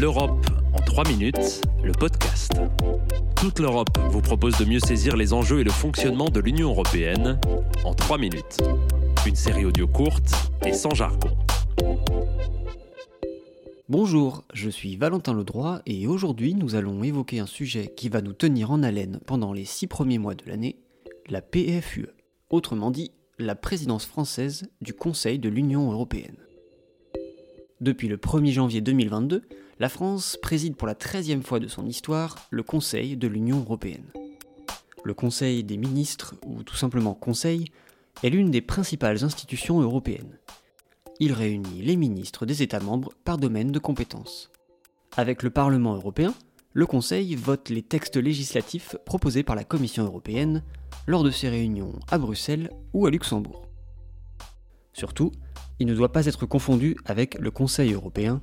L'Europe en 3 minutes, le podcast. Toute l'Europe vous propose de mieux saisir les enjeux et le fonctionnement de l'Union européenne en 3 minutes. Une série audio courte et sans jargon. Bonjour, je suis Valentin Ledroit et aujourd'hui nous allons évoquer un sujet qui va nous tenir en haleine pendant les 6 premiers mois de l'année, la PFUE, autrement dit la présidence française du Conseil de l'Union européenne. Depuis le 1er janvier 2022, la France préside pour la 13e fois de son histoire le Conseil de l'Union européenne. Le Conseil des ministres, ou tout simplement Conseil, est l'une des principales institutions européennes. Il réunit les ministres des États membres par domaine de compétences. Avec le Parlement européen, le Conseil vote les textes législatifs proposés par la Commission européenne lors de ses réunions à Bruxelles ou à Luxembourg. Surtout, il ne doit pas être confondu avec le Conseil européen,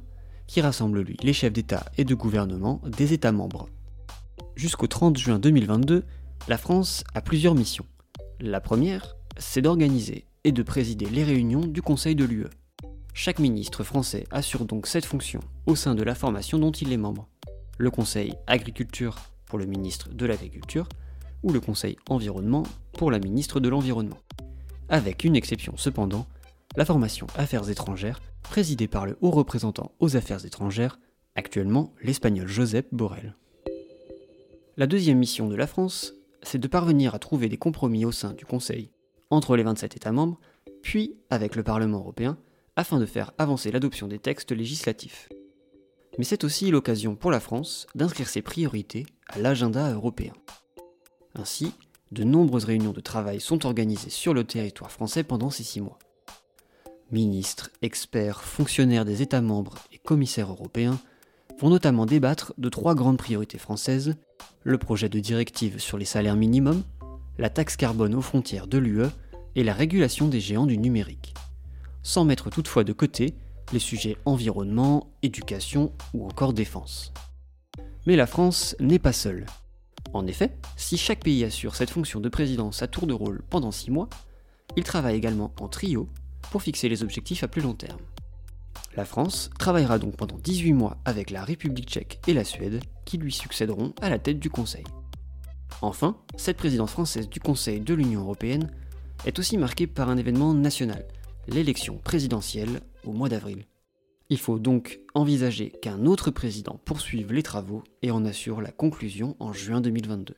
qui rassemble lui les chefs d'État et de gouvernement des États membres. Jusqu'au 30 juin 2022, la France a plusieurs missions. La première, c'est d'organiser et de présider les réunions du Conseil de l'UE. Chaque ministre français assure donc cette fonction au sein de la formation dont il est membre. Le Conseil Agriculture pour le ministre de l'Agriculture ou le Conseil Environnement pour la ministre de l'Environnement. Avec une exception cependant, la formation Affaires étrangères, présidée par le haut représentant aux Affaires étrangères, actuellement l'espagnol Josep Borrell. La deuxième mission de la France, c'est de parvenir à trouver des compromis au sein du Conseil, entre les 27 États membres, puis avec le Parlement européen, afin de faire avancer l'adoption des textes législatifs. Mais c'est aussi l'occasion pour la France d'inscrire ses priorités à l'agenda européen. Ainsi, de nombreuses réunions de travail sont organisées sur le territoire français pendant ces six mois. Ministres, experts, fonctionnaires des États membres et commissaires européens vont notamment débattre de trois grandes priorités françaises, le projet de directive sur les salaires minimums, la taxe carbone aux frontières de l'UE et la régulation des géants du numérique, sans mettre toutefois de côté les sujets environnement, éducation ou encore défense. Mais la France n'est pas seule. En effet, si chaque pays assure cette fonction de présidence à tour de rôle pendant six mois, il travaille également en trio pour fixer les objectifs à plus long terme. La France travaillera donc pendant 18 mois avec la République tchèque et la Suède qui lui succéderont à la tête du Conseil. Enfin, cette présidence française du Conseil de l'Union européenne est aussi marquée par un événement national, l'élection présidentielle au mois d'avril. Il faut donc envisager qu'un autre président poursuive les travaux et en assure la conclusion en juin 2022.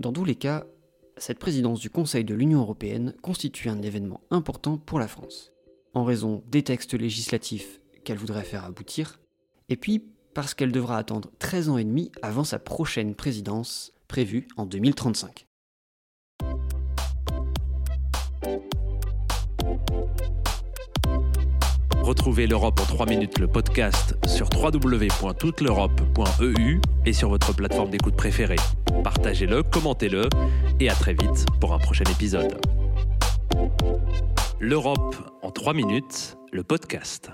Dans tous les cas, cette présidence du Conseil de l'Union européenne constitue un événement important pour la France, en raison des textes législatifs qu'elle voudrait faire aboutir, et puis parce qu'elle devra attendre 13 ans et demi avant sa prochaine présidence, prévue en 2035. Retrouvez l'Europe en 3 minutes, le podcast sur www.touteleurope.eu et sur votre plateforme d'écoute préférée. Partagez-le, commentez-le et à très vite pour un prochain épisode. L'Europe en 3 minutes, le podcast.